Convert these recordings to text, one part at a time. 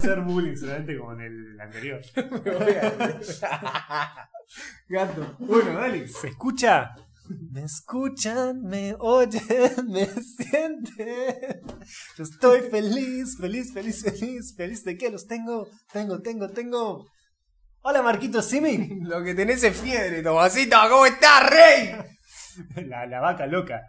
Hacer bullying solamente como en el anterior. Gato. Bueno, dale. ¿Se escucha? Me escuchan, me oyen, me sienten. Yo estoy feliz, feliz, feliz, feliz, feliz de que los tengo, tengo, tengo, tengo. Hola Marquito Simi. Lo que tenés es fiebre, Tomasito. ¿Cómo estás, rey? La, la vaca loca.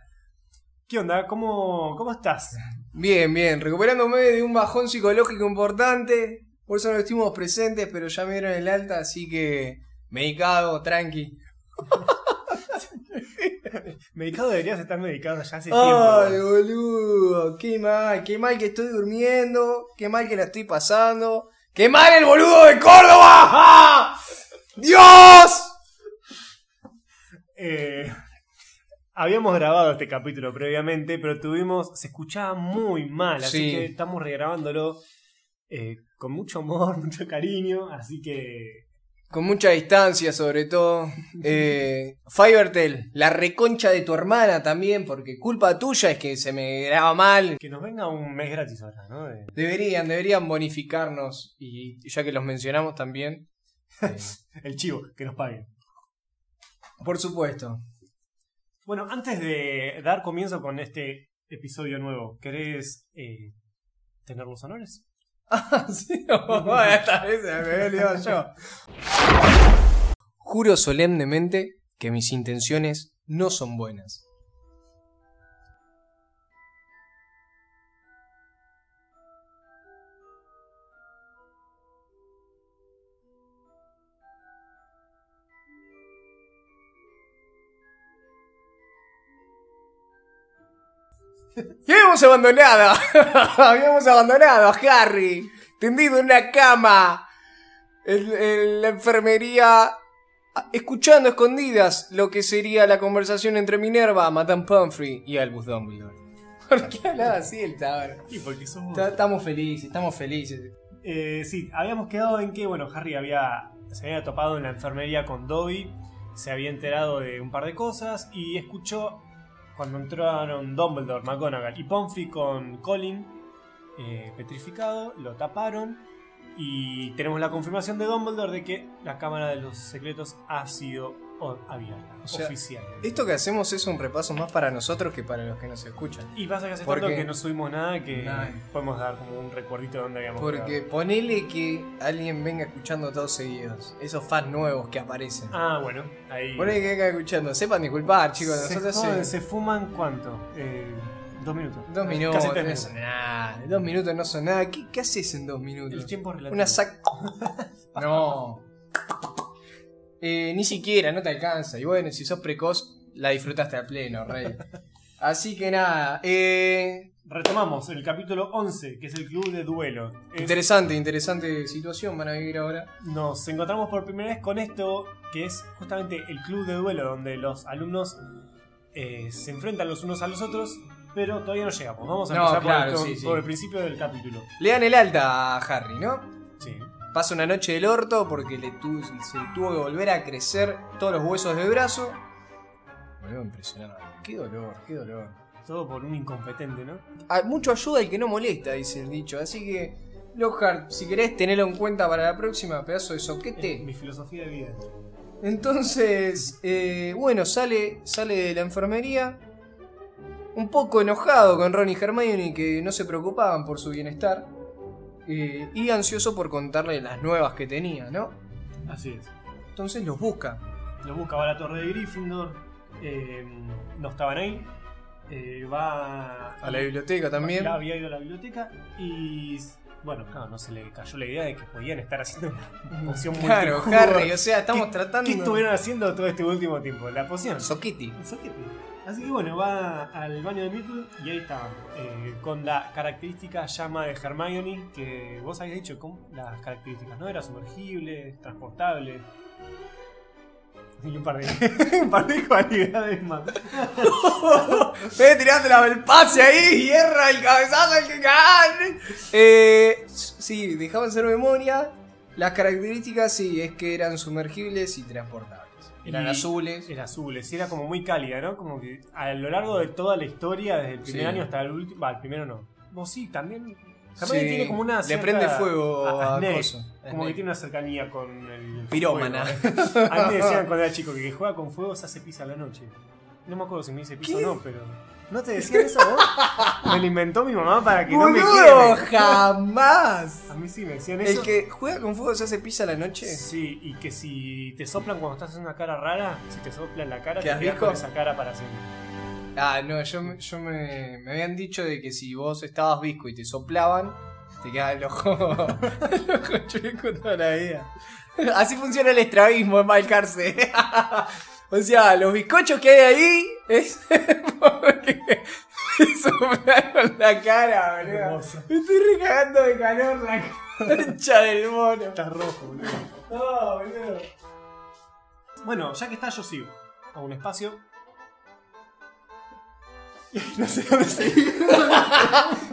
¿Qué onda? ¿Cómo, ¿Cómo estás? Bien, bien. Recuperándome de un bajón psicológico importante. Por eso no estuvimos presentes, pero ya me dieron el alta, así que medicado, tranqui. Medicado deberías estar medicado ya hace Ay, tiempo. boludo. Qué mal, qué mal que estoy durmiendo. Qué mal que la estoy pasando. ¡Qué mal el boludo de Córdoba! ¡Ah! ¡Dios! Eh, habíamos grabado este capítulo previamente, pero tuvimos. Se escuchaba muy mal, así Sí. que estamos regrabándolo eh, con mucho amor, mucho cariño. Así que. Con mucha distancia, sobre todo. Eh, Fivertel, la reconcha de tu hermana también, porque culpa tuya es que se me graba mal. Que nos venga un mes gratis ahora, ¿no? De- Deberían, deberían bonificarnos. Y ya que los mencionamos también. eh, el chivo, que nos paguen. por supuesto. Bueno, antes de dar comienzo con este episodio nuevo, ¿querés eh, tener los honores? Ah, sí, esta vez me yo. Juro solemnemente que mis intenciones no son buenas. Y habíamos abandonado, habíamos abandonado a Harry, tendido en una cama, en, en la enfermería, escuchando a escondidas lo que sería la conversación entre Minerva, Madame Pomfrey y Albus Dumbledore. ¿Por qué hablaba así el Taber? Sí, porque somos. Ta- Estamos felices, estamos felices. Eh, sí, habíamos quedado en que, bueno, Harry había, se había topado en la enfermería con Dobby, se había enterado de un par de cosas y escuchó cuando entraron Dumbledore, McGonagall y Pomfrey con Colin eh, petrificado, lo taparon y tenemos la confirmación de Dumbledore de que la Cámara de los Secretos ha sido abierta, O sea, oficialmente. Esto que hacemos es un repaso más para nosotros que para los que nos escuchan. Y pasa que hace Porque- tanto que no subimos nada que Nah. podemos dar como un recuerdito de dónde habíamos Porque quedado. ponele que alguien venga escuchando todos seguidos. Esos fans nuevos que aparecen. Ah, bueno, ahí... Ponele que venga escuchando. Sepan disculpar, chicos. se, Nosotros joden, se fuman cuánto? Eh, dos minutos. Dos Casi minutos tres no son nada. Dos minutos no son nada. ¿Qué, qué haces en dos minutos? El tiempo relativo. Una sac. no. Eh, ni siquiera, no te alcanza. Y bueno, si sos precoz, la disfrutaste a pleno, rey. Así que nada. Eh, Retomamos el capítulo 11, que es el club de duelo. Es- interesante, interesante situación van a vivir ahora. nos encontramos por primera vez con esto, que es justamente el club de duelo, donde los alumnos eh, se enfrentan los unos a los otros, pero todavía no llegamos. Vamos a No, empezar por, el, sí, sí. por el principio del capítulo. Le dan el alta a Harry, ¿no? Sí. Pasa una noche del orto porque le tu- se tuvo que volver a crecer todos los huesos del brazo. Boludo, impresionante. Qué dolor, qué dolor. Todo por un incompetente, ¿no? Ah, mucho ayuda el que no molesta, dice el dicho. Así que, Lockhart, si querés tenerlo en cuenta para la próxima, pedazo de Es soquete. mi filosofía de vida. Entonces, eh, bueno, sale, sale de la enfermería. Un poco enojado con Ron y Hermione que no se preocupaban por su bienestar. Eh, y ansioso por contarle las nuevas que tenía, ¿no? Así es. Entonces los busca. Lo buscaba la torre de Gryffindor. eh, no estaban ahí. eh, va A la biblioteca también. Ya había ido a la biblioteca y. Bueno, claro, no se le cayó la idea de que podían estar haciendo una poción Claro, multijugo. Harry, o sea, estamos ¿Qué- tratando. ¿Qué estuvieron haciendo todo este último tiempo? La poción. Soquiti. El soquete. Así que bueno, va al baño de Myrtle y ahí está, eh, con la característica llama de Hermione, que vos habéis dicho ¿cómo? las características, ¿no? Era sumergible, transportable. Y un par de, un par de cualidades más. Ve tirando la pase ahí, hierra el cabezazo el que gane. Eh, sí, dejamos hacer memoria. Las características sí, es que eran sumergibles y transportables. Eran Y azules. Era azules, y era como muy cálida, ¿no? Como que a lo largo de toda la historia, desde el primer Sí. año hasta el último. Va, el primero no. Vos sí, también. Hermione Sí, tiene como una le prende fuego a coso, a Como que tiene una cercanía con el. Pirómana. A me decían cuando era chico que, que juega con fuego se hace pizza a la noche. No me acuerdo si me dice pizza o no, pero. ¿No te decían eso vos? Me lo inventó mi mamá para que no me quede. ¡Jamás! A mí sí me decían eso. El que juega con fuego se hace pizza a la noche. Sí, y que si te soplan cuando estás haciendo una cara rara, si te soplan la cara, te ¿Quedas con esa cara para siempre. Ah, no, yo, me- yo me, me habían dicho de que si vos estabas visco y te soplaban, te quedaba el ojo, el ojo chueco toda la vida. Así funciona el estrabismo en Malcarce. o sea, los bizcochos que hay ahí es porque me soplaron la cara, boludo. Me estoy recagando de calor la concha del mono. Estás rojo, boludo. No, boludo. Bueno, ya que está, yo sigo. A un espacio. no sé dónde seguir.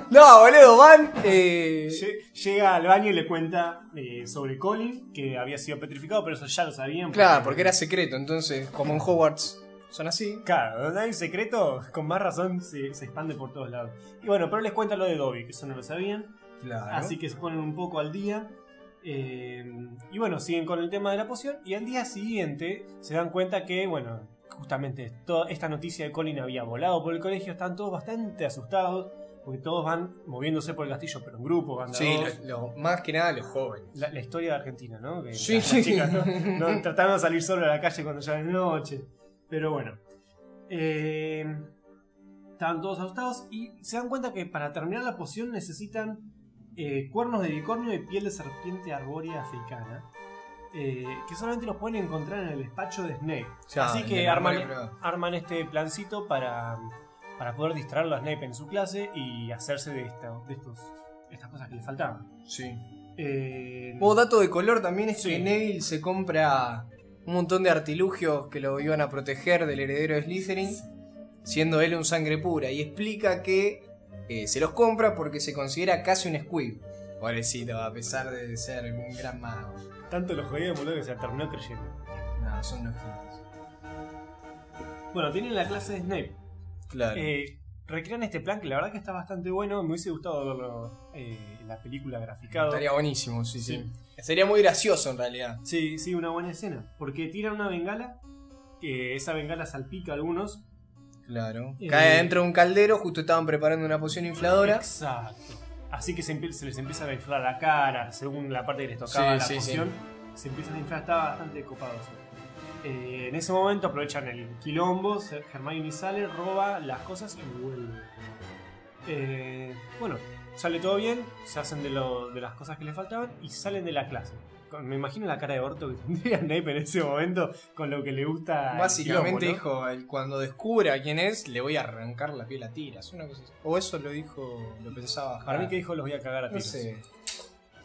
No, boludo, van. Eh... Lle- Llega al baño y le cuenta eh, sobre Colin, que había sido petrificado, pero eso ya lo sabían. Claro, porque era secreto, entonces, como en Hogwarts son así. Claro, donde hay un secreto, con más razón se, se expande por todos lados. Y bueno, pero les cuenta lo de Dobby, que eso no lo sabían. Claro. Así que se ponen un poco al día. eh, y bueno, siguen con el tema de la poción. Y al día siguiente se dan cuenta que, bueno, justamente toda esta noticia de Colin había volado por el colegio. Están todos bastante asustados. Porque todos van moviéndose por el castillo, pero en grupo, van Sí, dos. lo- lo- más que nada los jóvenes. La, la historia de Argentina, ¿no? Que Sí, las sí. chicas no, no trataban de salir solo a la calle cuando ya es noche. Pero bueno. Eh, estaban todos asustados y se dan cuenta que para terminar la poción necesitan eh, cuernos de unicornio y piel de serpiente arbórea africana. eh, que solamente los pueden encontrar en el despacho de Snape. Ya, Así que arman, este plancito para, para poder distraerlo a Snape en su clase y hacerse de, esta- de estos, estas cosas que le faltaban. Sí. Eh, O dato de color también es Sí. que Neville se compra un montón de artilugios que lo iban a proteger del heredero de Slytherin, siendo él un sangre pura. Y explica que eh, se los compra porque se considera casi un squib. Pobrecito, a pesar de ser un gran mago. Tanto lo jodía boludo que se terminó creyendo. No, son unos genios. Bueno, tienen la clase de Snape. Claro. Eh, recrean este plan que la verdad que está bastante bueno. Me hubiese gustado verlo eh, en la película graficado. Estaría buenísimo, sí, sí, Sí. Sería muy gracioso en realidad. Sí, sí, una buena escena. Porque tiran una bengala, que esa bengala salpica a algunos. Claro. Eh, Cae dentro de un caldero, justo estaban preparando una poción infladora. Exacto. Así que se, les empieza a inflar la cara, según la parte que les tocaba Sí, la sí, poción. Se empiezan a inflar, está bastante copado. Eh, en ese momento aprovechan el quilombo, Hermione sale, roba las cosas y vuelve. Eh, bueno, sale todo bien, se hacen de, lo- de las cosas que les faltaban y salen de la clase. Con- Me imagino la cara de orto que tendría Snape en ese momento con lo que le gusta. Básicamente quilombo, ¿no? dijo, cuando descubra quién es, le voy a arrancar la piel a tiras. Una cosa así. O eso lo dijo, lo pensaba. Para mí que dijo los voy a cagar a No sé.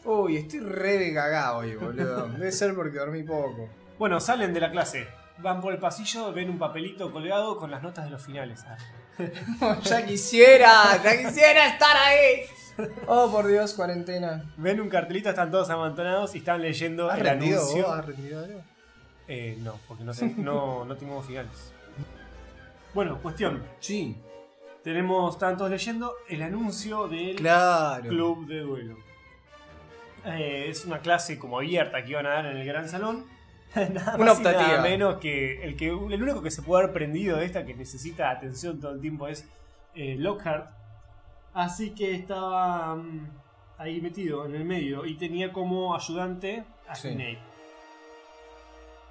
Uy, estoy re de cagado hoy, boludo. Debe ser porque dormí poco. Bueno, salen de la clase, van por el pasillo, ven un papelito colgado con las notas de los finales. Ya quisiera, ya quisiera estar ahí. Oh, por Dios, cuarentena. Ven un cartelito, están todos amontonados y están leyendo ¿Has el rendido anuncio. vos? ¿Has rendido algo? Eh, no, porque no, sé, no, no tuvimos finales. Bueno, cuestión. Sí. Tenemos, están todos leyendo el anuncio del Claro. club de duelo. Eh, es una clase como abierta que iban a dar en el gran salón. nada Una más y nada optativa. menos que el que el único que se puede haber prendido de esta que necesita atención todo el tiempo es eh, Lockhart. Así que estaba mm, ahí metido en el medio y tenía como ayudante a Sí. Snape.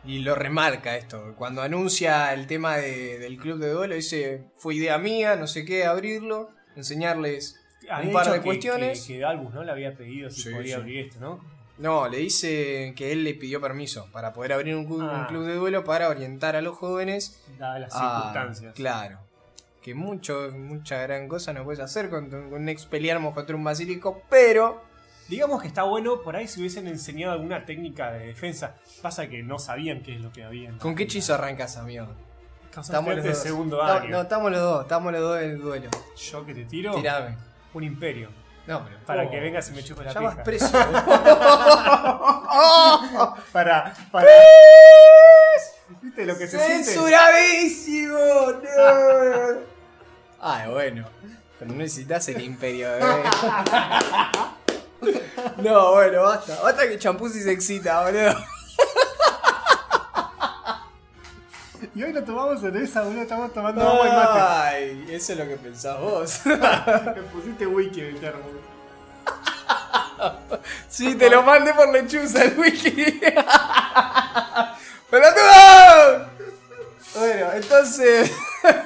Y lo remarca esto. Cuando anuncia el tema de- del club de duelo, dice: Fue idea mía, no sé qué, abrirlo, enseñarles Había un par de que- cuestiones. Que, que Albus no le había pedido si Sí, podía sí. abrir esto, ¿no? No, le dice que él le pidió permiso para poder abrir un, club- un Ah. club de duelo para orientar a los jóvenes Dadas las a- circunstancias. Claro. Que mucho, mucha gran cosa no puedes hacer con, un ex pelearmos contra un basílico, pero. Digamos que está bueno, por ahí si hubiesen enseñado alguna técnica de defensa. Pasa que no sabían qué es lo que había. ¿Con qué hechizo arrancas, amigo? Estamos los dos. segundo No, año. No, estamos los dos, estamos los dos en el duelo. Yo que te tiro, Tirame. un imperio. No, pero. Para oh, que vengas y me chupes la Ya vas pija. preso. Para, para. ¿Viste lo que se siente? ¡Censuradísimo! ¡No! Ay, bueno. Pero no necesitas el imperio, bebé. No, bueno, basta. Basta que Champusi se excita, boludo. Y hoy no tomamos cerveza, boludo, estamos tomando agua y mate. Ay, eso es lo que pensás vos. Me pusiste wiki en el termo. Sí, te lo mandé por lechuza el wiki. ¡Pelotudo! Bueno, entonces.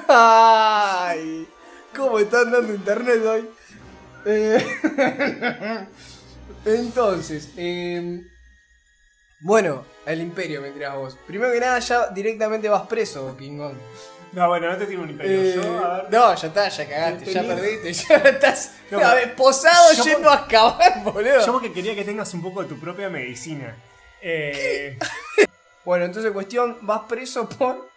Ay, ¿cómo están dando internet hoy? Eh, Entonces, eh, bueno, el imperio me tirás vos. Primero que nada, ya directamente vas preso, Kingón. No, bueno, no te tiro un imperio. Eh, Yo, a ver. no, ya está, ya cagaste, ya perdiste, ya estás No, posado yendo a acabar, boludo. Yo porque quería que tengas un poco de tu propia medicina. Eh, Bueno, entonces cuestión, vas preso por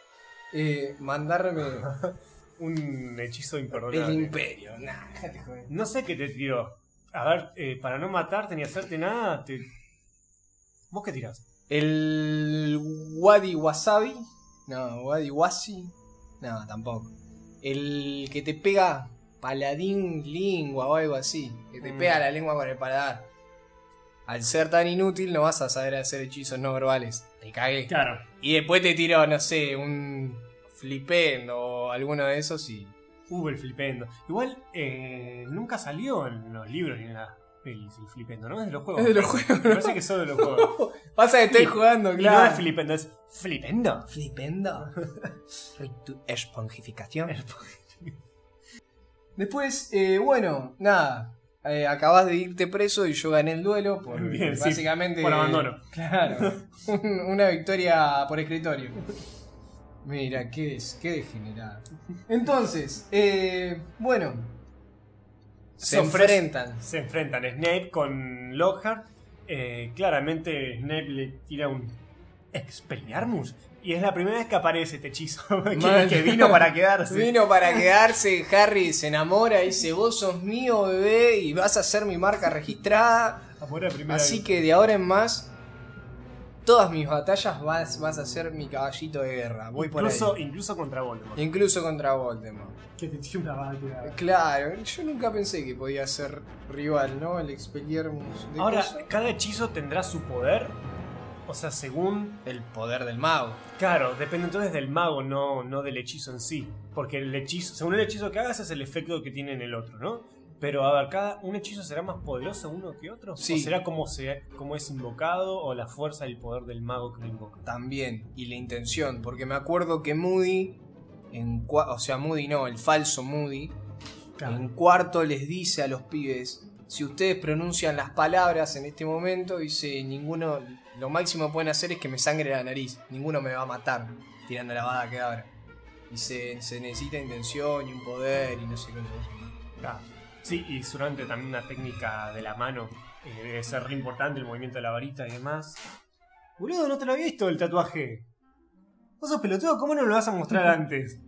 eh, mandarme un hechizo el imperdonable. imperio. Nah, déjate joder. No sé qué te tiró. A ver, eh, para no matarte ni hacerte nada, te... ¿Vos qué tirás? El Wadi Wasabi. No, Wadi Wasi. No, tampoco. El que te pega paladín lingua o algo así. Que te Mm. pega la lengua con el paladar. Al ser tan inútil no vas a saber hacer hechizos no verbales. Te cagué. Claro. Y después te tiro, no sé, un flipendo o alguno de esos y... Hubo el flipendo. Igual, eh, nunca salió en los libros ni en las pelis el flipendo, ¿no? Es de los juegos. Es de los juegos, Me parece que solo de los juegos. Pasa que estoy jugando, Y no claro. es flipendo, es flipendo. Flipendo. Tu esponjificación. Después, eh, bueno, nada. Eh, acabas de irte preso y yo gané el duelo. Por, Bien, sí, básicamente. por abandono. Claro. un- una victoria por escritorio. Mira, qué, des- qué degenerado. Entonces, eh, bueno. Se, enfrentan. Se enfrentan Snape con Lockhart. Eh, claramente Snape le tira un Expelliarmus. Y es la primera vez que aparece este hechizo. que, vino para quedarse. Vino para quedarse, Harry se enamora, dice, vos sos mío, bebé, y vas a ser mi marca registrada. Así que de ahora en más, todas mis batallas vas, vas a ser mi caballito de guerra. Voy incluso, por ahí. incluso contra Voldemort. Incluso contra Voldemort. Que te tira una bala. Claro, yo nunca pensé que podía ser rival, ¿no? El Expelliarmus de Ahora, cada hechizo tendrá su poder. O sea, según. El poder del mago. Claro, depende entonces del mago, no, no del hechizo en sí. Porque el hechizo, según el hechizo que hagas, es el efecto que tiene en el otro, ¿no? Pero a ver, cada un hechizo será más poderoso uno que otro. Sí. ¿O será como, se, como es invocado o la fuerza y el poder del mago que lo invoca? También, y la intención, porque me acuerdo que Moody, en o sea, Moody no, el falso Moody, En cuarto les dice a los pibes, si ustedes pronuncian las palabras en este momento, dice, ninguno, lo máximo que pueden hacer es que me sangre la nariz, ninguno me va a matar tirando la bada que abra. Dice, se necesita intención y un poder y no sé qué cosa. Ah, Sí, y seguramente también una técnica de la mano. eh, debe ser re importante el movimiento de la varita y demás. Boludo, no te lo había visto el tatuaje. Vos sos pelotudo, ¿cómo no lo vas a mostrar antes?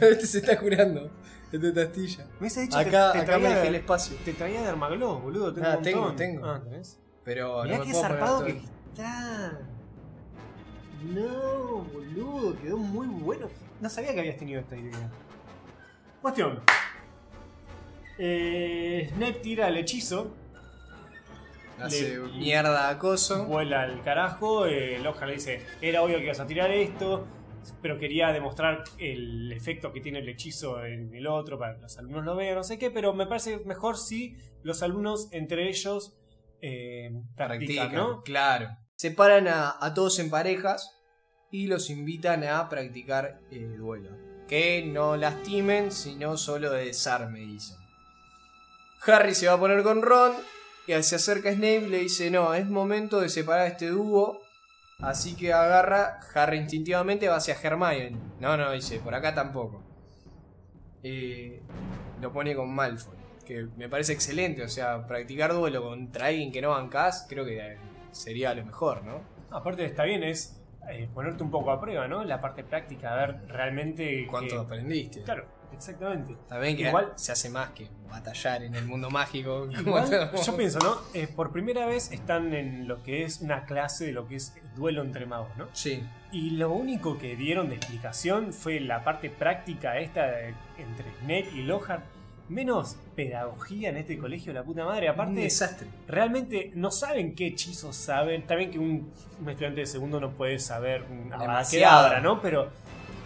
este se está curando, este esta astilla. Me hubiese dicho Acá, que te acá me traía, dejé el espacio. te traía de Armagloss, boludo. Tengo Ah, un tengo, tengo. Ah, ¿tenés? Pero Mirá no me qué zarpado que está. No, boludo, quedó muy bueno. No sabía que habías tenido esta idea. Cuestión. Eh, Snape tira el hechizo, Hace le- mierda acoso. vuela al carajo. Eh, Lockhart le dice: Era obvio que ibas a tirar esto, pero quería demostrar el efecto que tiene el hechizo en el otro para que los alumnos lo vean, no sé qué. Pero me parece mejor si los alumnos entre ellos eh, practican, Practican, ¿no? Claro. Separan a, a todos en parejas y los invitan a practicar el duelo. Que no lastimen, sino solo de desarme, dicen. Harry se va a poner con Ron y se acerca a Snape y le dice, no, es momento de separar a este dúo. Así que agarra, Harry instintivamente va hacia Hermione. No, no, dice, por acá tampoco. Eh, lo pone con Malfoy. Que me parece excelente, o sea, practicar duelo contra alguien que no bancás, creo que eh, sería lo mejor, ¿no? Aparte está bien, es eh, ponerte un poco a prueba, ¿no? La parte práctica, a ver realmente... ¿Cuánto que- aprendiste? Claro, Exactamente. También que Igual- se hace más que batallar en el mundo mágico. Igual, yo pienso, ¿no? Eh, por primera vez están en lo que es una clase de lo que es duelo entre magos, ¿no? Sí. Y lo único que dieron de explicación fue la parte práctica esta de- entre Snape y Lockhart. Menos pedagogía en este colegio, la puta madre. Un Aparte, desastre. realmente no saben qué hechizos saben. También que un, un estudiante de segundo no puede saber Demasiado. abacadabra, ¿no? Pero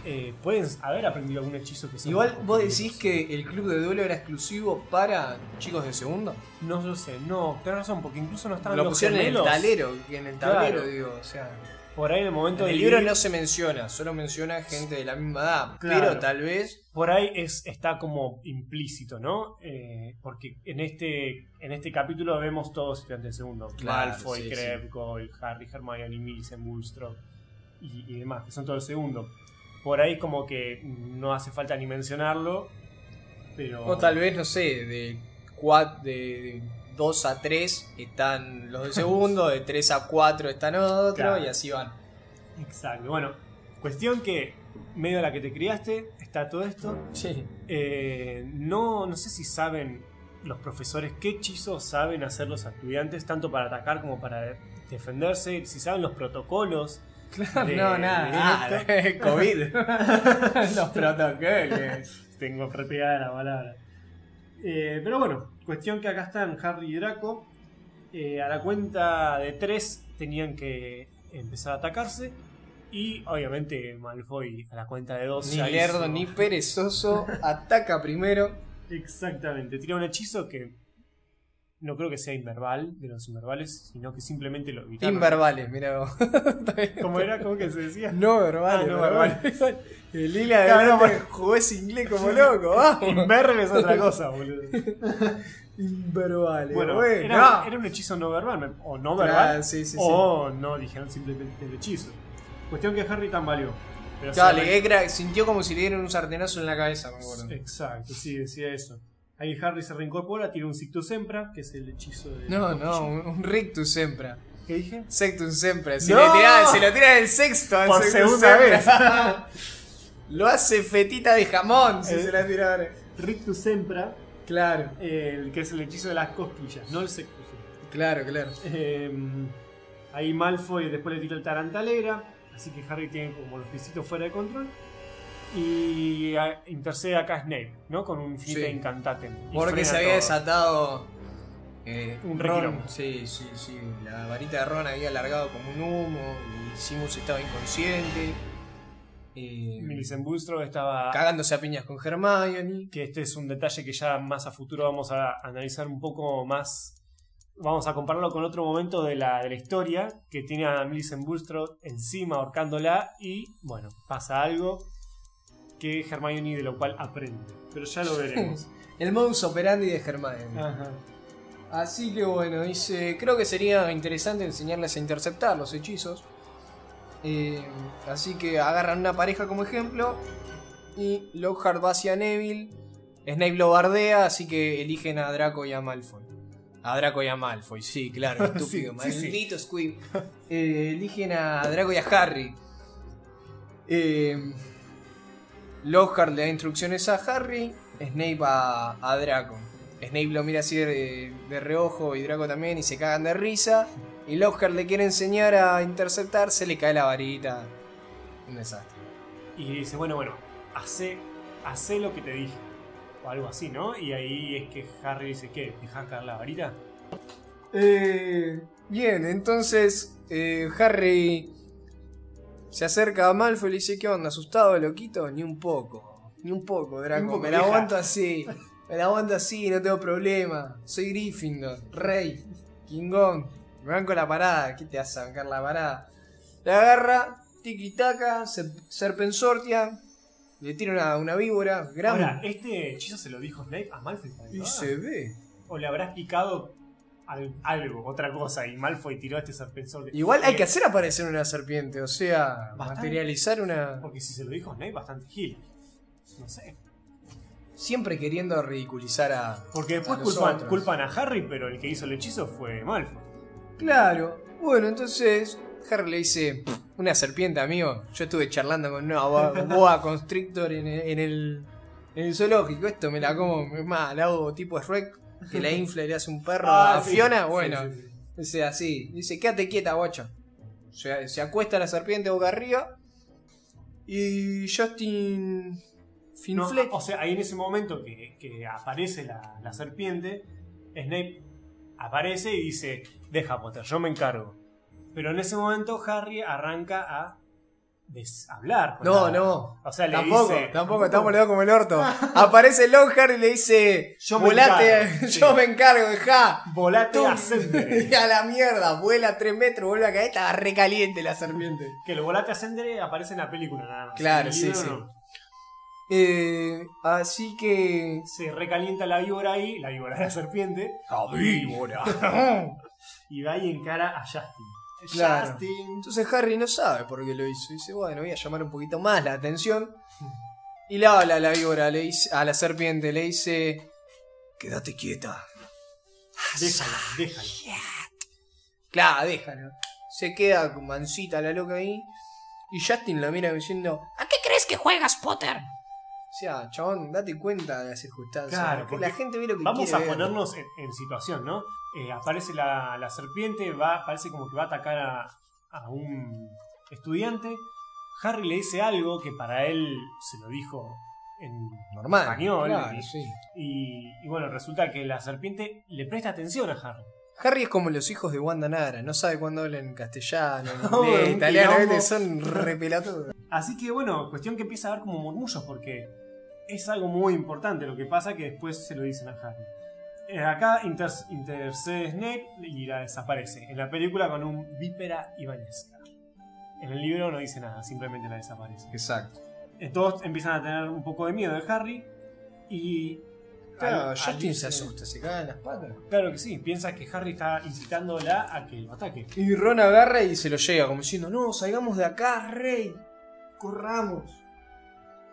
eh, pueden haber aprendido algún hechizo que sea Igual vos decís que el club de duelo era exclusivo para chicos de segundo. No lo sé, no, tenés razón, porque incluso no estaban Lo los pusieron en el gemelos. tablero, en el tablero Claro. digo, o sea. Por ahí en el momento En el libro no se menciona, solo menciona gente de la misma edad. Claro. Pero tal vez. por ahí es, está como implícito, ¿no? Eh, porque en este, en este capítulo vemos todos estudiantes de segundo. Claro, Malfoy, sí, Crabbe, Goyle, Harry, Hermione, Millicent, Bulstrode y, y demás, que son todos de segundo. Por ahí como que no hace falta ni mencionarlo, pero... O tal vez, no sé, de, cua- de 2 a 3 están los de segundo, de 3 a 4 están otros, Claro. y así van. Exacto, bueno, cuestión que medio a la que te criaste está todo esto. Sí. Eh, no, no sé si saben los profesores qué hechizos saben hacer los estudiantes, tanto para atacar como para defenderse, si saben los protocolos. Claro, de- no, de nada. esto. COVID. los protocolos. Tengo repegada la palabra. Eh, pero bueno, cuestión que acá están Harry y Draco. Eh, a la cuenta de tres tenían que empezar a atacarse. Y obviamente Malfoy a la cuenta de dos. Ni ya lerdo hizo- ni perezoso. Ataca primero. Exactamente, tira un hechizo que no creo que sea inverbal de los inverbales, sino que simplemente lo evitaron. Inverbales, mira vos. ¿Cómo era? ¿Cómo que se decía? No verbales, Ah, no verbales. El Lila de Claro, adelante jugó ese inglés como loco. Inverbe es otra cosa, boludo. Inverbales. Bueno, bueno. era, era un hechizo no verbal, o no verbal, Claro, sí, sí, sí. o no dijeron simplemente el hechizo. Cuestión que Harry tambaleó. Pero Dale, Ekra sintió como si le dieran un sartenazo en la cabeza, me acuerdo. Exacto, sí, decía eso. Ahí Harry se reincorpora, tira un Sictus Sempra, que es el hechizo de. No, no, un, un rictus sempra. ¿Qué dije? Sectum sempra. Si ¡No! le tirás, se lo tira el sexto al Por segunda sempra. lo hace fetita de jamón si Eh. se la tira ahora. Rictus Sempra, Claro, el que es el hechizo de las cosquillas, no el Sectus Sempra. claro, claro. Eh, ahí Malfoy después le tira el tarantalera, así que Harry tiene como los pisitos fuera de control. Y intercede acá Snape, ¿no? Con un infinite Sí. incantatem. Porque se había todo. desatado. eh, Un Ron. Sí, sí, sí. La varita de Ron había alargado como un humo. Y Simus estaba inconsciente. Eh, Millicent Bulstrode estaba. cagándose a piñas con Hermione. Que este es un detalle que ya más a futuro vamos a analizar un poco más. Vamos a compararlo con otro momento de la, de la historia que tiene a Millicent Bulstrode encima ahorcándola y bueno, pasa algo que Hermione de lo cual aprende. Pero ya lo veremos. El modus operandi de Hermione. Ajá. Así que bueno, dice, creo que sería interesante enseñarles a interceptar los hechizos. Eh, así que agarran una pareja como ejemplo y Lockhart va hacia Neville. Snape lo bardea, así que eligen a Draco y a Malfoy. A Draco y a Malfoy, sí, claro, estúpido, Sí, sí, sí. maldito Squib. Eh, eligen a Draco y a Harry. Eh, Lockhart le da instrucciones a Harry, Snape a, a Draco. Snape lo mira así de, de reojo y Draco también y se cagan de risa. Y Lockhart le quiere enseñar a interceptar, se le cae la varita. Un desastre. Y dice, bueno, bueno, hace, hace lo que te dije. O algo así, ¿no? Y ahí es que Harry dice, ¿qué? ¿Dejas caer la varita? Eh, bien, entonces eh, Harry se acerca a Malfoy y le dice, ¿qué onda? ¿Asustado, loquito? Ni un poco. Ni un poco, Draco. Ni un poco, me la vieja. aguanto así. Me la aguanto así, no tengo problema. Soy Gryffindor, rey, Kingón. Me banco la parada. ¿Qué te hace bancar la parada? Le agarra, ser- serpensortia, le tira una, una víbora, gran. Ahora, ¿este hechizo se lo dijo Snape a Malfoy? y se ve. ¿O le habrá explicado algo, otra cosa? Y Malfoy tiró a este serpensor. Igual hay que hacer aparecer una serpiente, o sea, Bastante. materializar una. Porque si se lo dijo Snape, bastante gil. No sé. Siempre queriendo ridiculizar a. Porque después A culpan, culpan a Harry, pero el que hizo el hechizo fue Malfoy. Claro. Bueno, entonces Harry le dice: "Pff, Una serpiente, amigo. Yo estuve charlando con una boa, boa constrictor en el, en el, en el zoológico, esto me la como, es más, la hago tipo Shrek, que la infla y le hace un perro Ah, a. Fiona, Sí, bueno, sí, sí. dice así, dice, quédate quieta, guacha. Se, se acuesta la serpiente boca arriba y Justin No, Finflet o sea, ahí en ese momento que, que aparece la, la serpiente, Snape aparece y dice, deja Potter, yo me encargo. Pero en ese momento Harry arranca a des- hablar. con No, la- no. O sea, le tampoco, dice... tampoco, estamos leados como el orto. Aparece Longhar y le dice, Yo me volate, encargo", yo sí. me encargo, dejá. Volate ascendere. Y a la mierda, vuela 3 metros, vuelve a caer, estaba recaliente la serpiente. que el volate ascendere aparece en la película nada más. Claro, sí, sí. no. Eh, así que. Se recalienta la víbora ahí, la víbora, la serpiente. ¡La víbora! Y va y encara a Justin. Claro. Justin. Entonces Harry no sabe por qué lo hizo. Dice, bueno, voy a llamar un poquito más la atención. Y le habla a la víbora, le dice, a la serpiente, le dice: Quédate quieta. Déjalo, déjalo. Claro, déjalo. Se queda con mansita la loca ahí. Y Justin la mira diciendo: ¿A qué crees que juegas, Potter? O sea, chabón, date cuenta de las circunstancias. Claro, que porque la gente ve lo que Vamos quiere a ver. ponernos en, en situación, ¿no? Eh, aparece la, la serpiente, va, parece como que va a atacar a, a un estudiante. Harry le dice algo que para él se lo dijo en Normal. español. claro, y, sí. y- y bueno, resulta que la serpiente le presta atención a Harry. Harry es como los hijos de Wanda Nara, no sabe cuándo hablan en castellano, en italiano, son repelatudos. Así que bueno, cuestión que empieza a dar como murmullos porque es algo muy importante lo que pasa que después se lo dicen a Harry. Eh, acá inter- intercede Snape y la desaparece. En la película con un vípera ibanesca. En el libro no dice nada, simplemente la desaparece. Exacto. Eh, Todos empiezan a tener un poco de miedo de Harry y... Claro, Justin se asusta, se caga en las patas. Claro que sí, piensa que Harry está incitándola a que lo ataque. Y Ron agarra y se lo llega, como diciendo, no, salgamos de acá, rey, corramos.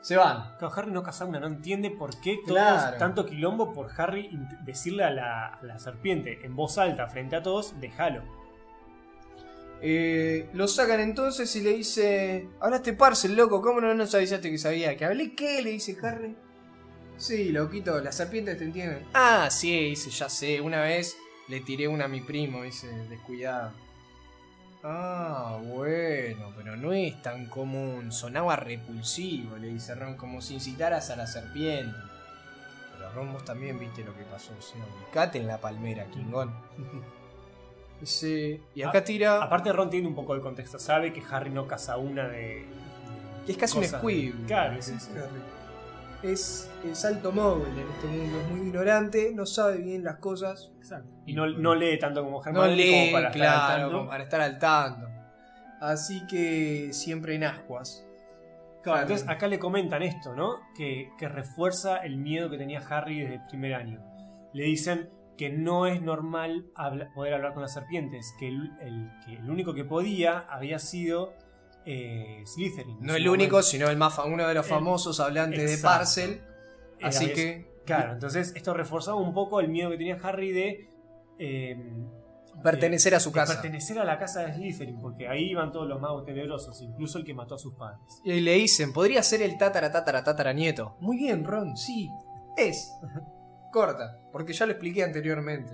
Se van. Claro, Harry no Casauna no entiende por qué todos, Claro. tanto quilombo por Harry decirle a la, a la serpiente en voz alta frente a todos, déjalo. Eh, lo sacan entonces y le dice, hablaste parcel, loco, ¿cómo no nos avisaste que sabía? ¿Que hablé qué? Le dice Harry. Sí, loquito, las serpientes te entienden. Ah, sí, dice, ya sé, una vez le tiré una a mi primo, dice, descuidado. Ah, bueno, pero no es tan común, sonaba repulsivo, le dice Ron, como si incitaras a la serpiente. Pero Ron, vos también viste lo que pasó, ¿sí? Ubicate en la palmera, Kingón. Dice, y acá tira... Aparte Ron tiene un poco de contexto, sabe que Harry no caza una de... de Es casi un squib. Claro, sí, sí. Es, es alto móvil en este mundo, es muy ignorante, no sabe bien las cosas. Exacto. Y no, no lee tanto como No Hermione lee, como para estar al claro, tanto. como para estar al tanto. Así que siempre en ascuas. Claro, entonces acá le comentan esto, ¿no? Que, que refuerza el miedo que tenía Harry desde el primer año. Le dicen que no es normal habla- poder hablar con las serpientes, que el, el- que el único que podía había sido eh, Slytherin. No el único, momento. sino el más uno de los El- famosos hablantes de. Parcel. Era Así que Claro, entonces esto reforzaba un poco el miedo que tenía Harry de... eh, pertenecer a su de casa. pertenecer a la casa de Slytherin, porque ahí iban todos los magos tenebrosos, incluso el que mató a sus padres. Y le dicen, podría ser el tatara tatara tatara nieto. Muy bien, Ron, sí. Es. Corta, porque ya lo expliqué anteriormente.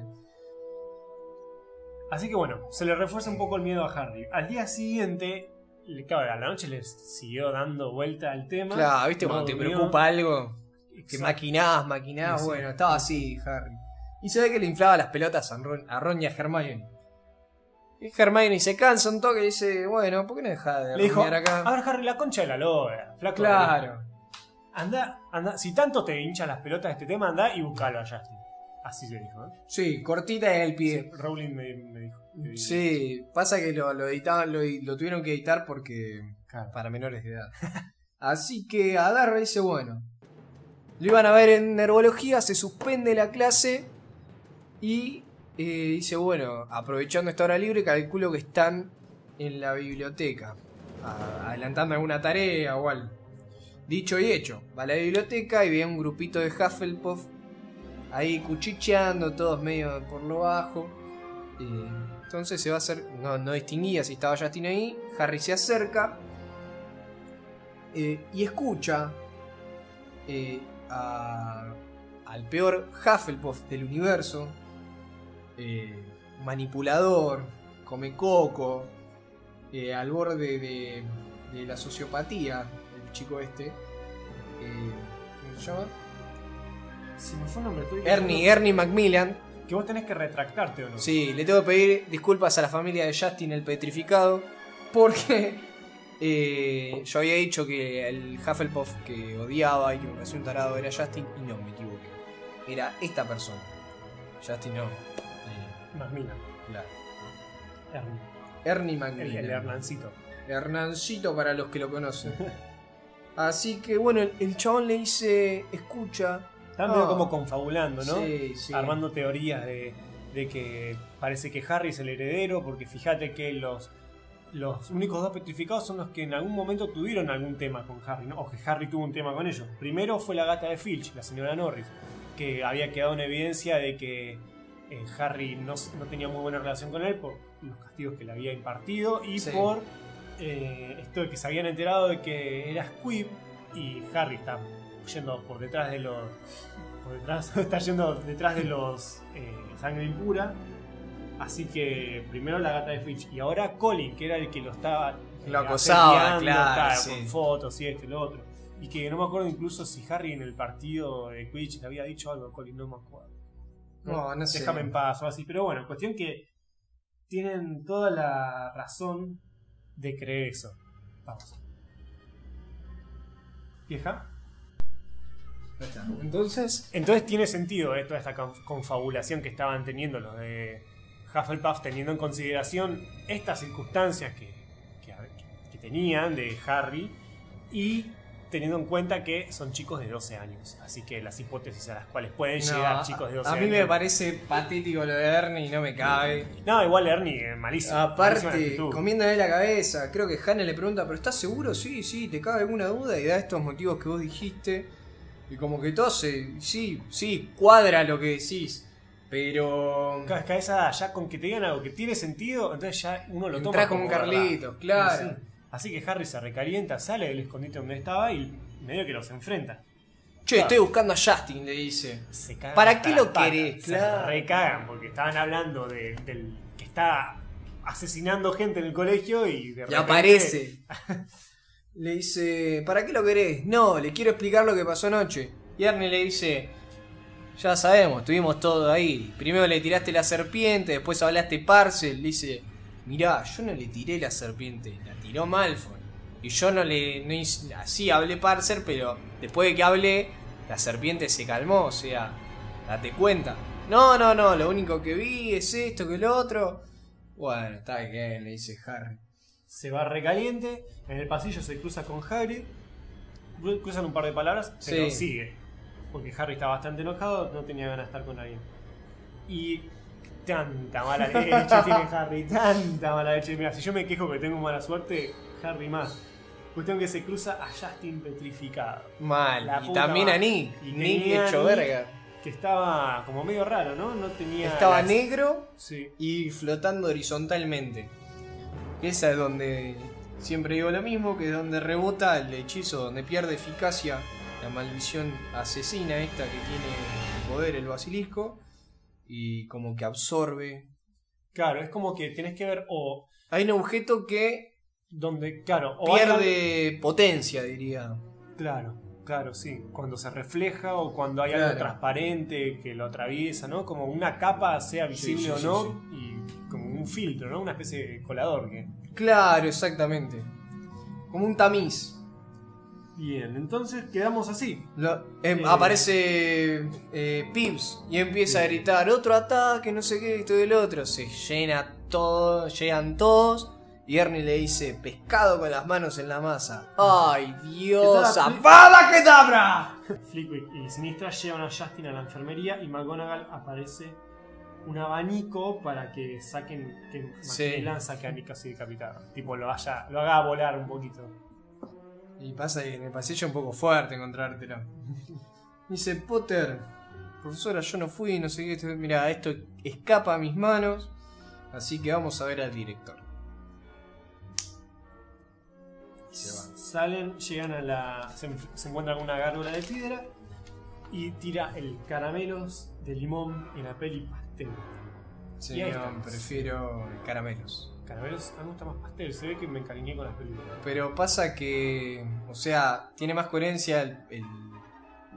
Así que bueno, se le refuerza un poco el miedo a Harry. Al día siguiente, claro, a la noche les siguió dando vuelta al tema. Claro, ¿viste? No Cuando te preocupa algo, que Exacto. maquinás, maquinás, Sí, sí. bueno, estaba así, Harry. Y se ve que le inflaba las pelotas a Ron, a Ron y a Hermione. Y Hermione se cansa un toque y dice, bueno, ¿por qué no deja de Le dijo, acá? a ver Harry, la concha de la lora, flaco. claro. Anda, anda, si tanto te hinchan las pelotas de este tema, anda y buscalo a Justin. Así se dijo, ¿eh? Sí, cortita en el pie. Rowling me, me dijo. que- Sí, pasa que lo, lo editaban, lo, lo tuvieron que editar porque Claro. para menores de edad. Así que agarra y dice, bueno, lo iban a ver en herbología, se suspende la clase y eh, dice, bueno, aprovechando esta hora libre, calculo que están en la biblioteca, adelantando alguna tarea o algo. Dicho y hecho, va a la biblioteca y ve a un grupito de Hufflepuff ahí cuchicheando, todos medio por lo bajo. Eh, entonces se va a hacer. No, no distinguía si estaba Justin ahí. Harry se acerca. eh, y escucha. eh, a- al peor Hufflepuff del universo. manipulador, come coco, al borde de, de la sociopatía, el chico este. ¿Cómo se llama? Me fue nombre, Ernie, Ernie Macmillan. Que vos tenés que retractarte o no. Sí, le tengo que pedir disculpas a la familia de Justin el petrificado. Porque eh, yo había dicho que el Hufflepuff que odiaba y que me parecía un tarado era Justin y no, me equivoqué. Era esta persona. Justin no. Eh, Macmillan. claro. Ernie. Ernie El, Macmillan. el Hernancito. Hernancito para los que lo conocen. Así que bueno, el, el chabón le dice, escucha. Están medio Ah. como confabulando, ¿no? Sí, sí. Armando teorías de, de que parece que Harry es el heredero, porque fíjate que los, los únicos dos petrificados son los que en algún momento tuvieron algún tema con Harry, ¿no? O que Harry tuvo un tema con ellos. Primero fue la gata de Filch, la señora Norris, que había quedado en evidencia de que eh, Harry no, no tenía muy buena relación con él por los castigos que le había impartido y Sí. por eh, esto de que se habían enterado de que era Squib y Harry está yendo por detrás de los por detrás está yendo detrás de los eh, sangre impura así que primero la gata de Filch y ahora Colin que era el que lo estaba eh, Lo acosaba, claro, sí. con fotos y esto y lo otro y que no me acuerdo incluso si Harry en el partido de Quidditch le había dicho algo a Colin no me acuerdo No, no sé. déjame en paz o así pero bueno cuestión que tienen toda la razón de creer eso vamos vieja. Entonces, Entonces tiene sentido eh, toda esta conf- confabulación que estaban teniendo los de Hufflepuff, teniendo en consideración estas circunstancias que, que, que tenían de Harry y teniendo en cuenta que son chicos de 12 años. Así que las hipótesis a las cuales pueden no, llegar chicos de 12 a años. mí me parece patético lo de Ernie y no me cabe. No, igual Ernie, eh, malísimo. Aparte, comiéndole la cabeza, creo que Hannah le pregunta, ¿pero estás seguro? Sí, sí, ¿te cabe alguna duda? Y da estos motivos que vos dijiste. Y como que todo se... Sí, sí, cuadra lo que decís. Pero... Cada cabeza ya con que te digan algo que tiene sentido, entonces ya uno lo toma como un. Carlitos, claro. Sí. Así que Harry se recalienta, sale del escondite donde estaba y medio que los enfrenta. Che, Claro. estoy buscando a Justin, le dice. Se cagan ¿Para qué lo patas, querés? Se Claro. recagan porque estaban hablando de- del que está asesinando gente en el colegio y de Y repente- aparece. Le dice, ¿para qué lo querés? No, le quiero explicar lo que pasó anoche. Y Ernie le dice, ya sabemos, estuvimos todo ahí. Primero le tiraste la serpiente, después hablaste Parcel. Dice, mirá, yo no le tiré la serpiente, la tiró Malfoy. Y yo no le... No así hablé Parcel, pero después de que hablé, la serpiente se calmó, o sea, date cuenta. No, no, no, lo único que vi es esto, que lo otro. Bueno, está bien, le dice Harry. Se va recaliente, en el pasillo se cruza con Harry, cru- cruzan un par de palabras, pero Sí. sigue. Porque Harry está bastante enojado, no tenía ganas de estar con alguien. Y tanta mala leche tiene Harry, tanta mala leche. Mira, si yo me quejo que tengo mala suerte, Harry más. Cuestión que se cruza a Justin petrificado. Mal. Y también a madre. Nick. Y Nick hecho verga. Que estaba como medio raro, ¿no? No tenía. Estaba las- negro Sí. y flotando horizontalmente. Esa es donde siempre digo lo mismo, que es donde rebota el hechizo, donde pierde eficacia la maldición asesina esta que tiene el poder el basilisco. Y como que absorbe. Claro, es como que tenés que ver o Hay un objeto que donde, claro, o pierde potencia, diría. Claro, claro, sí. Cuando se refleja o cuando hay Claro. algo transparente que lo atraviesa, ¿no? Como una capa, sea visible sí, o no, sí. y un filtro, ¿no? Una especie de colador. Que... Claro, exactamente. Como un tamiz. Bien, entonces quedamos así. Lo- em, Eh. Aparece eh, Pips y empieza a gritar otro ataque, no sé qué, esto y el otro. Se llena todo, llegan todos. Y Ernie le dice, pescado con las manos en la masa. ¡Ay, Dios! Está- ¡Apada que dabra! Flickwick y Sinistra llevan a Justin a la enfermería y McGonagall aparece un abanico para que saquen que Sí. Macmillan saque a Nick así decapitado. Tipo lo haya, lo haga volar un poquito. Y pasa que en el pasillo un poco fuerte encontrártelo. Dice, Potter, profesora, yo no fui, no sé qué. esto- Mira, esto escapa a mis manos. Así que vamos a ver al director. Y se va. Salen, llegan a la. Se, se encuentran con una gárgola de piedra y tira el caramelos de limón en la peli pastel. Sí, prefiero caramelos. Caramelos, a mí me gusta más pastel, se ve que me encariñé con las películas. Pero pasa que, o sea, tiene más coherencia el- el-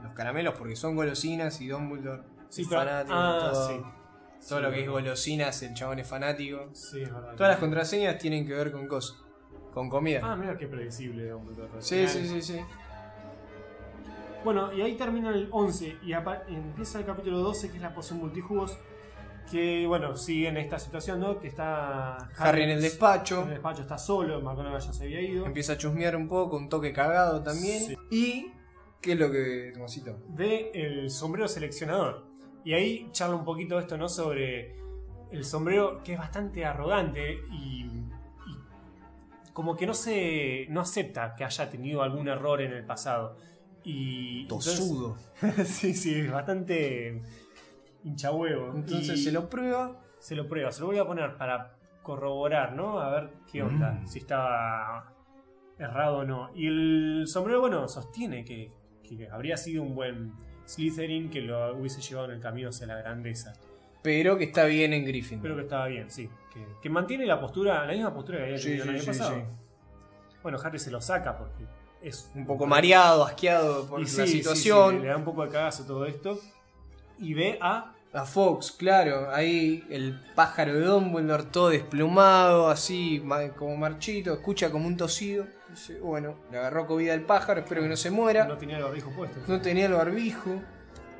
los caramelos porque son golosinas y Dumbledore Sí, es pero- fanático. ah, todo, sí. todo Sí, lo que es golosinas, el chabón es fanático. Sí, es verdad. Todas las contraseñas tienen que ver con cosas, con comida. Ah, mira qué predecible Dumbledore. sí, sí, sí, sí. Bueno, y ahí termina el 11 y empieza el capítulo 12, que es la poción multijugos. Que, bueno, sigue en esta situación, ¿no? Que está Harry en el despacho. En el despacho está solo, McGonagall ya se había ido. Empieza a chusmear un poco, un toque cagado también. Sí. Y. ¿Qué es lo que. Tomosito? Ve el sombrero seleccionador. Y ahí charla un poquito esto, ¿no? Sobre el sombrero que es bastante arrogante y, y como que no se no acepta que haya tenido algún error en el pasado. Y Tosudo. entonces- sí, sí, es bastante hinchahuevo. Entonces Y se lo prueba. se lo prueba, se lo voy a poner para corroborar, ¿no? A ver qué onda, Mm. si estaba errado o no. Y el sombrero, bueno, sostiene que, que habría sido un buen Slytherin que lo hubiese llevado en el camino hacia la grandeza. Pero que está bien en Griffin. Pero que estaba bien, sí. Que, que mantiene la postura, la misma postura que había Sí, tenido el sí, año sí, pasado. sí. Bueno, Harry se lo saca porque es Un poco mareado, asqueado por Y la sí, sí, situación. sí, le da un poco de cagazo todo esto. Y ve a A Fox, claro, ahí el pájaro de Dumbledore todo desplumado, así como marchito, escucha como un tosido. Dice, bueno, le agarró COVID al pájaro, espero que no se muera. no tenía el barbijo puesto. No tenía el barbijo.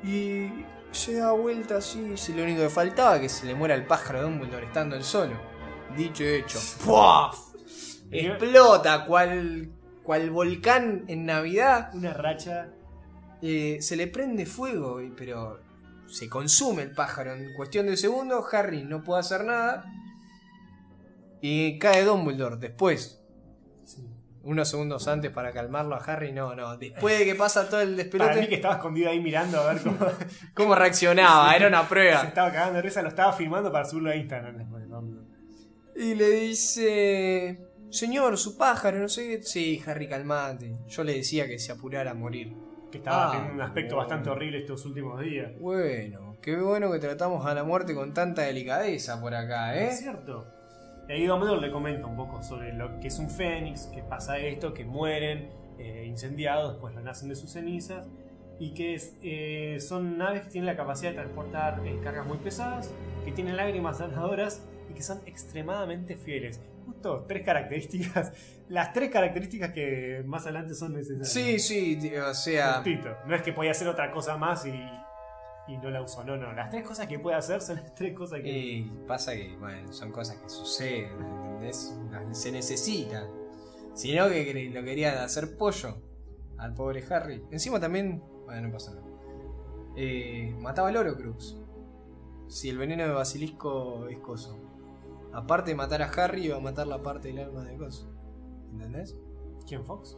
Y se da vuelta así, dice lo único que faltaba, que se le muera el pájaro de Dumbledore estando él solo. Dicho y hecho. ¡Puaf! Explota cual, cual volcán en Navidad. Una racha Eh, se le prende fuego, pero se consume el pájaro. En cuestión de segundos, Harry no puede hacer nada. Y cae Dumbledore después. sí. Unos segundos antes para calmarlo a Harry, no, no. Después de que pasa todo el Para mí despelote, que estaba escondido ahí mirando a ver cómo ¿cómo reaccionaba? Era una se prueba. estaba cagando de risa, lo estaba filmando para subirlo a Instagram después. ¿no? Y le dice: Señor, su pájaro, no sé qué. Sí, Harry, calmate. Yo le decía que se apurara a morir. Que estaba Ah, teniendo un aspecto bueno. bastante horrible estos últimos días. Bueno, qué bueno que tratamos a la muerte con tanta delicadeza por acá, Es ¿eh? cierto. Y ahí Dumbledore le comenta un poco sobre lo que es un fénix, que pasa esto, que mueren eh, incendiados, después renacen de sus cenizas, y que es, eh, son naves que tienen la capacidad de transportar eh, cargas muy pesadas, que tienen lágrimas sanadoras y que son extremadamente fieles. Justo tres características, las tres características que más adelante son necesarias. Sí, sí, o sea. Justito. No es que podía hacer otra cosa más y, y no la usó. No, no. Las tres cosas que puede hacer son las tres cosas que. Y pasa que, bueno, son cosas que suceden, ¿entendés? Se necesitan. Si no, que lo querían hacer pollo al pobre Harry. Encima también, bueno, no pasa nada. Eh, mataba al Horocrux. Si el veneno de basilisco es coso. Aparte de matar a Harry, iba a matar la parte del alma de coso. ¿Entendés? ¿Quién, Fox?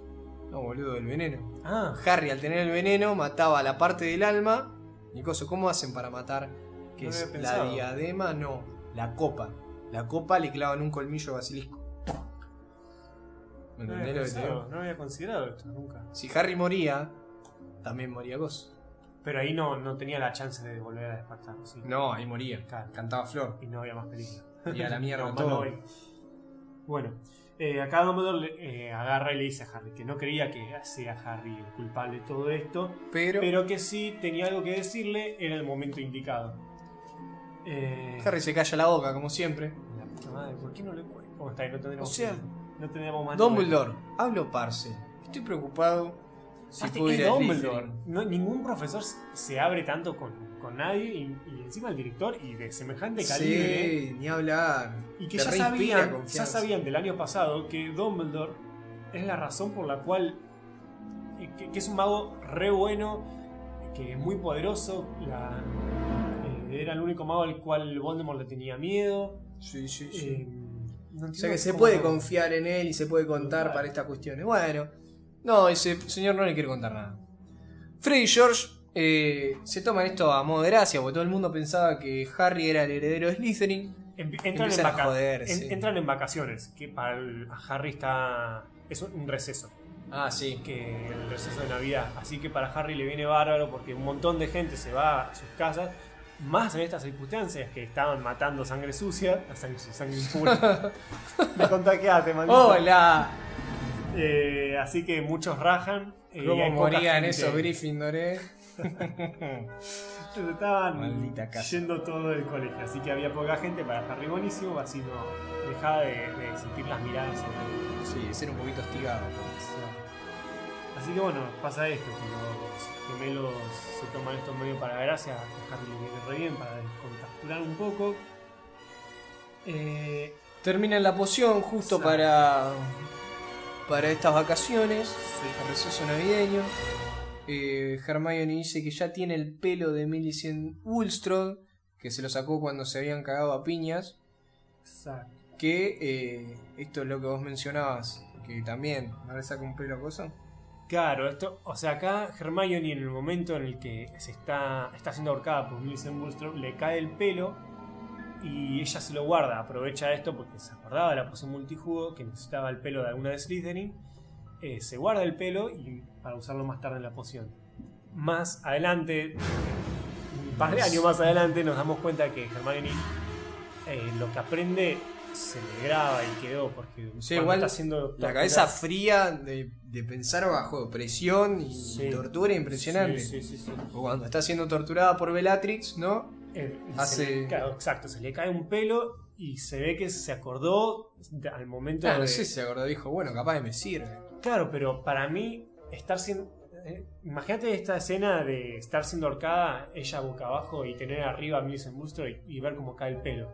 No, boludo, el veneno. Ah, Harry, al tener el veneno, mataba la parte del alma. Y coso, ¿cómo hacen para matar? Que No es la diadema, no, la copa. La copa le clavan un colmillo de basilisco. ¿Me no había, pensado, no había considerado esto nunca. Si Harry moría, también moría Coso. Pero ahí no, no tenía la chance de volver a despertar. ¿sí? No, ahí moría. Claro. Cantaba Flor. Y no había más película. Y a la mierda todo. Bueno, eh, acá Dumbledore le- eh, agarra y le dice a Harry que no creía que sea Harry el culpable de todo esto, Pero, pero que sí tenía algo que decirle en el momento indicado. Eh, Harry se calla la boca, como siempre. La puta madre, ¿por qué no le? ¿Cómo está? No tendremos O sea, no tendríamos más Dumbledore, hablo parce. Estoy preocupado si puedo es ir a Dumbledore. Slytherin. No, ningún profesor se abre tanto con, con nadie y, y encima el director y de semejante calibre. Sí, ni hablar. Y que Te ya sabían, ya sabían del año pasado que Dumbledore es la razón por la cual. eh, que, que es un mago re bueno, que es muy poderoso. la- eh, era el único mago al cual Voldemort le tenía miedo. Sí, sí, sí. eh, no O sea que se puede confiar en él y se puede contar Total. para estas cuestiones. Bueno, no, ese señor no le quiere contar nada. Freddy George eh, se toman esto a modo de gracia, porque todo el mundo pensaba que Harry era el heredero de Slytherin. Em- Entran en, Empiezan a vaca- joder, en- sí. entran en vacaciones, que para el- Harry está. es un receso. Ah, sí. que el receso de Navidad. Así que para Harry le viene bárbaro porque un montón de gente se va a sus casas, más en estas circunstancias que estaban matando sangre sucia, sangre, sangre impura. Me contagiaste, maldito. ¡Hola! Eh, así que muchos rajan. eh, ¿Cómo morían esos Gryffindor, eh? Estaban yendo todo el colegio, así que había poca gente para Harry buenísimo, así no dejaba de, de sentir las miradas sobre él. Sí, ser un poquito hostigado. Así que bueno, pasa esto, que los gemelos se toman esto medio para gracia, a Harry le viene re bien para descontracturar un poco. Eh, Terminan la poción justo para para estas vacaciones, el receso navideño. Eh, Hermione dice que ya tiene el pelo de Millicent Woolstroad, que se lo sacó cuando se habían cagado a piñas. exacto. Que eh, esto es lo que vos mencionabas, que también no le saca un pelo a cosa. Claro, esto, o sea, acá Hermione en el momento en el que se está, está siendo ahorcada por Millicent Woolstrow, le cae el pelo y ella se lo guarda, aprovecha esto porque se acordaba de la poción multijugo, que necesitaba el pelo de alguna de Slytherin, eh, se guarda el pelo y para usarlo más tarde en la poción. Más adelante, un par de años más adelante, nos damos cuenta que Hermione eh, lo que aprende se le graba y quedó porque Sí, igual está haciendo La cabeza fría de, de pensar bajo presión y Sí. tortura impresionante. Sí. O cuando está siendo torturada por Bellatrix, ¿no? Eh, Hace- se le- claro, exacto, se le cae un pelo y se ve que se acordó al momento Ah, de... no sé si se acordó, dijo, bueno, capaz me sirve. Claro, pero para mí estar siendo... eh, Imagínate esta escena de estar siendo ahorcada, ella boca abajo y tener arriba a Millicent y, y ver cómo cae el pelo.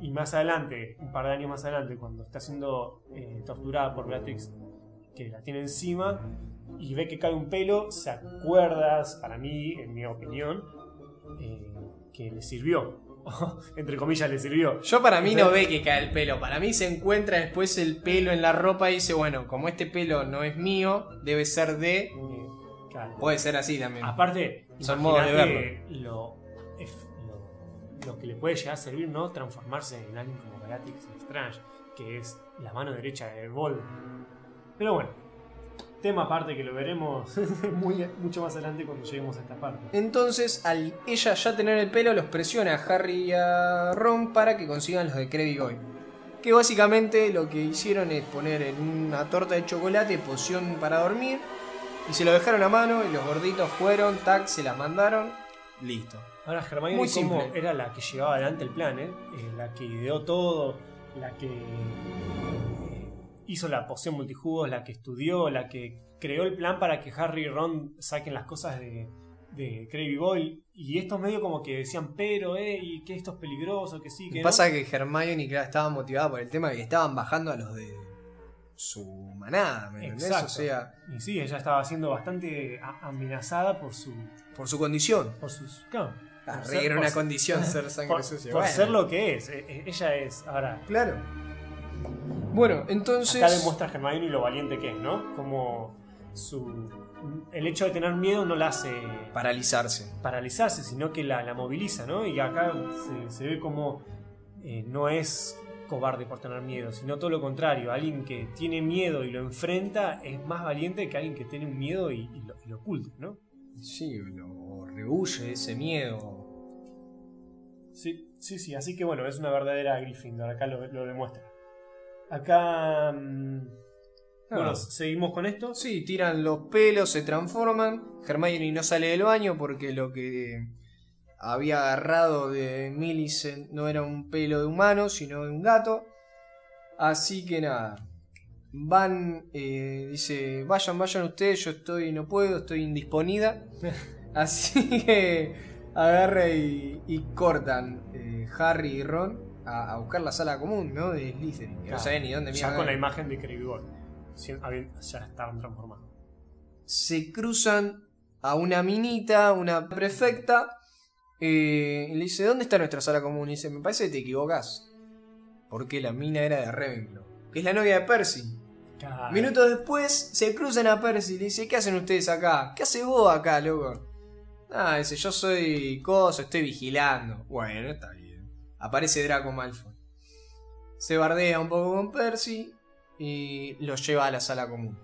Y más adelante, un par de años más adelante, cuando está siendo eh, torturada por Beatrix, que la tiene encima, y ve que cae un pelo, se acuerdas, para mí, en mi opinión, eh, que le sirvió. Entre comillas, le sirvió. Yo para mí no ve que cae el pelo, para mí se encuentra después el pelo en la ropa y dice, bueno, como este pelo no es mío, debe ser de... Claro. Puede ser así también. Aparte, Son modos de imagínate lo, lo, lo que le puede llegar a servir, ¿no? Transformarse en alguien como Bellatrix Strange, que es la mano derecha de Voldemort. Pero bueno, tema aparte que lo veremos muy, mucho más adelante cuando lleguemos a esta parte. Entonces, al ella ya tener el pelo, los presiona a Harry y a Ron para que consigan los de Crabbe Goy. Que básicamente lo que hicieron es poner en una torta de chocolate poción para dormir. Y se lo dejaron a mano y los gorditos fueron, tac, se las mandaron. Listo. Ahora Hermione Muy como era la que llevaba adelante el plan, ¿eh? Eh, la que ideó todo, la que hizo la poción multijugos, la que estudió, la que creó el plan para que Harry y Ron saquen las cosas de, de Crabbe Goyle. Y estos medio como que decían, pero, eh, y que esto es peligroso, que sí, que no. Pasa que Hermione claro, estaba motivada por el tema de que estaban bajando a los de su manada, ¿me entendés? Exacto. O sea, Y sí, ella estaba siendo bastante amenazada por su. por su condición. por sus. Claro, Ah, por ser- una condición ser sangre por, sucia. por Bueno. ser lo que es. Eh, eh, Ella es. Ahora, Claro. Bueno, entonces. Acá demuestra Hermione lo valiente que es, ¿no? Como su. El hecho de tener miedo no la hace Paralizarse. paralizarse, sino que la, la moviliza, ¿no? Y acá se, se ve como eh, no es cobarde por tener miedo, sino todo lo contrario. Alguien que tiene miedo y lo enfrenta es más valiente que alguien que tiene un miedo y, y lo, y lo oculta, ¿no? Sí, lo rehuye ese miedo. Sí, sí, sí. Así que bueno, es una verdadera Gryffindor. Acá lo, lo demuestra. Acá. mm, Bueno, Ah. seguimos con esto. Sí, tiran los pelos, se transforman. Hermione no sale del baño porque lo que había agarrado de Millicent no era un pelo de humano, sino de un gato. Así que nada. Van, eh, dice, vayan, vayan ustedes, yo estoy, no puedo, estoy indisponida. Así que agarra y, y cortan eh, Harry y Ron a, a buscar la sala común, ¿no? De Slytherin. que No Claro. saben ni dónde Ya con la imagen de Crabbe Ya estaban transformados. se cruzan a una minita, una prefecta, eh, y le dice, ¿dónde está nuestra sala común? Y dice, me parece que te equivocas. Porque la mina era de Ravenclaw, que es la novia de Percy. Claro. Minutos después se cruzan a Percy y le dice, ¿qué hacen ustedes acá? ¿Qué haces vos acá, loco? Ah, dice, yo soy coso, estoy vigilando. Bueno, está bien. Aparece Draco Malfoy. Se bardea un poco con Percy y lo lleva a la sala común.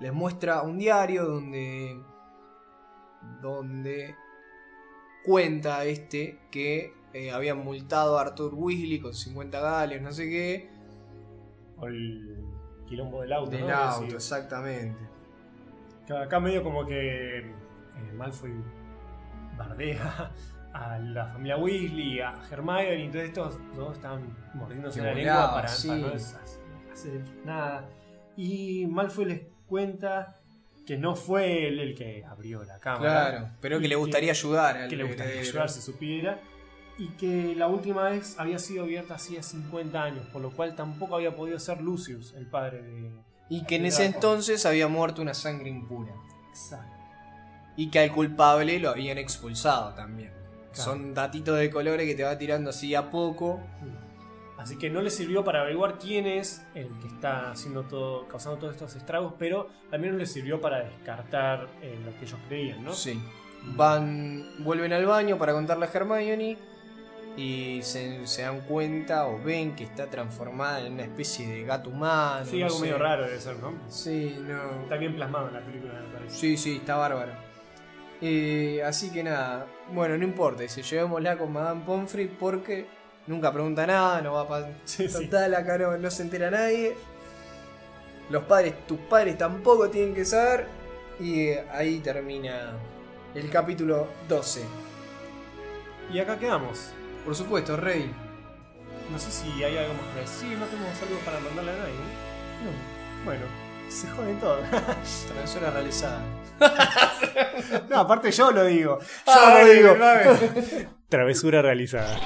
les muestra un diario donde. donde cuenta este que eh, habían multado a Arthur Weasley con 50 galeos, no sé qué. O el quilombo del auto. Del ¿no? auto, Sí. exactamente. Acá medio como que eh, Malfoy bardea a la familia Weasley, a Hermione, y entonces estos dos están mordiéndose la lengua para, sí. para no hacer nada. Y Malfoy les cuenta que no fue él el que abrió la cámara. Claro, pero que le gustaría ayudar al que le gustaría heredero. ayudar si supiera. Y que la última vez había sido abierta hacía 50 años, por lo cual tampoco había podido ser Lucius, el padre de. Y que en ese entonces había muerto una sangre impura. Exacto. Y que al culpable lo habían expulsado también. Claro. Son datitos de colores que te va tirando así a poco. Así que no le sirvió para averiguar quién es el que está haciendo todo, causando todos estos estragos, pero también le sirvió para descartar eh, lo que ellos creían, ¿no? Sí. Van, vuelven al baño para contarle a Hermione y se, se dan cuenta o ven que está transformada en una especie de gato humano. Sí, no algo sé. medio raro debe ser, ¿no? Sí, no. Está bien plasmado en la película, me parece. Sí, sí, está bárbaro. Eh, así que nada, bueno, no importa, dice, llevémosla con Madame Pomfrey porque nunca pregunta nada, no va a pasar. Sí, sí. Total, acá no, no se entera nadie. Los padres, tus padres tampoco tienen que saber. Y eh, ahí termina el capítulo 12. Y acá quedamos. Por supuesto, Rey. No sé si hay algo más que decir, no tenemos algo para mandarle a nadie. ¿no? No. Bueno, se joden todos. Travesura realizada. no, aparte yo lo digo. Yo Ah, lo vale, digo. Travesura realizada.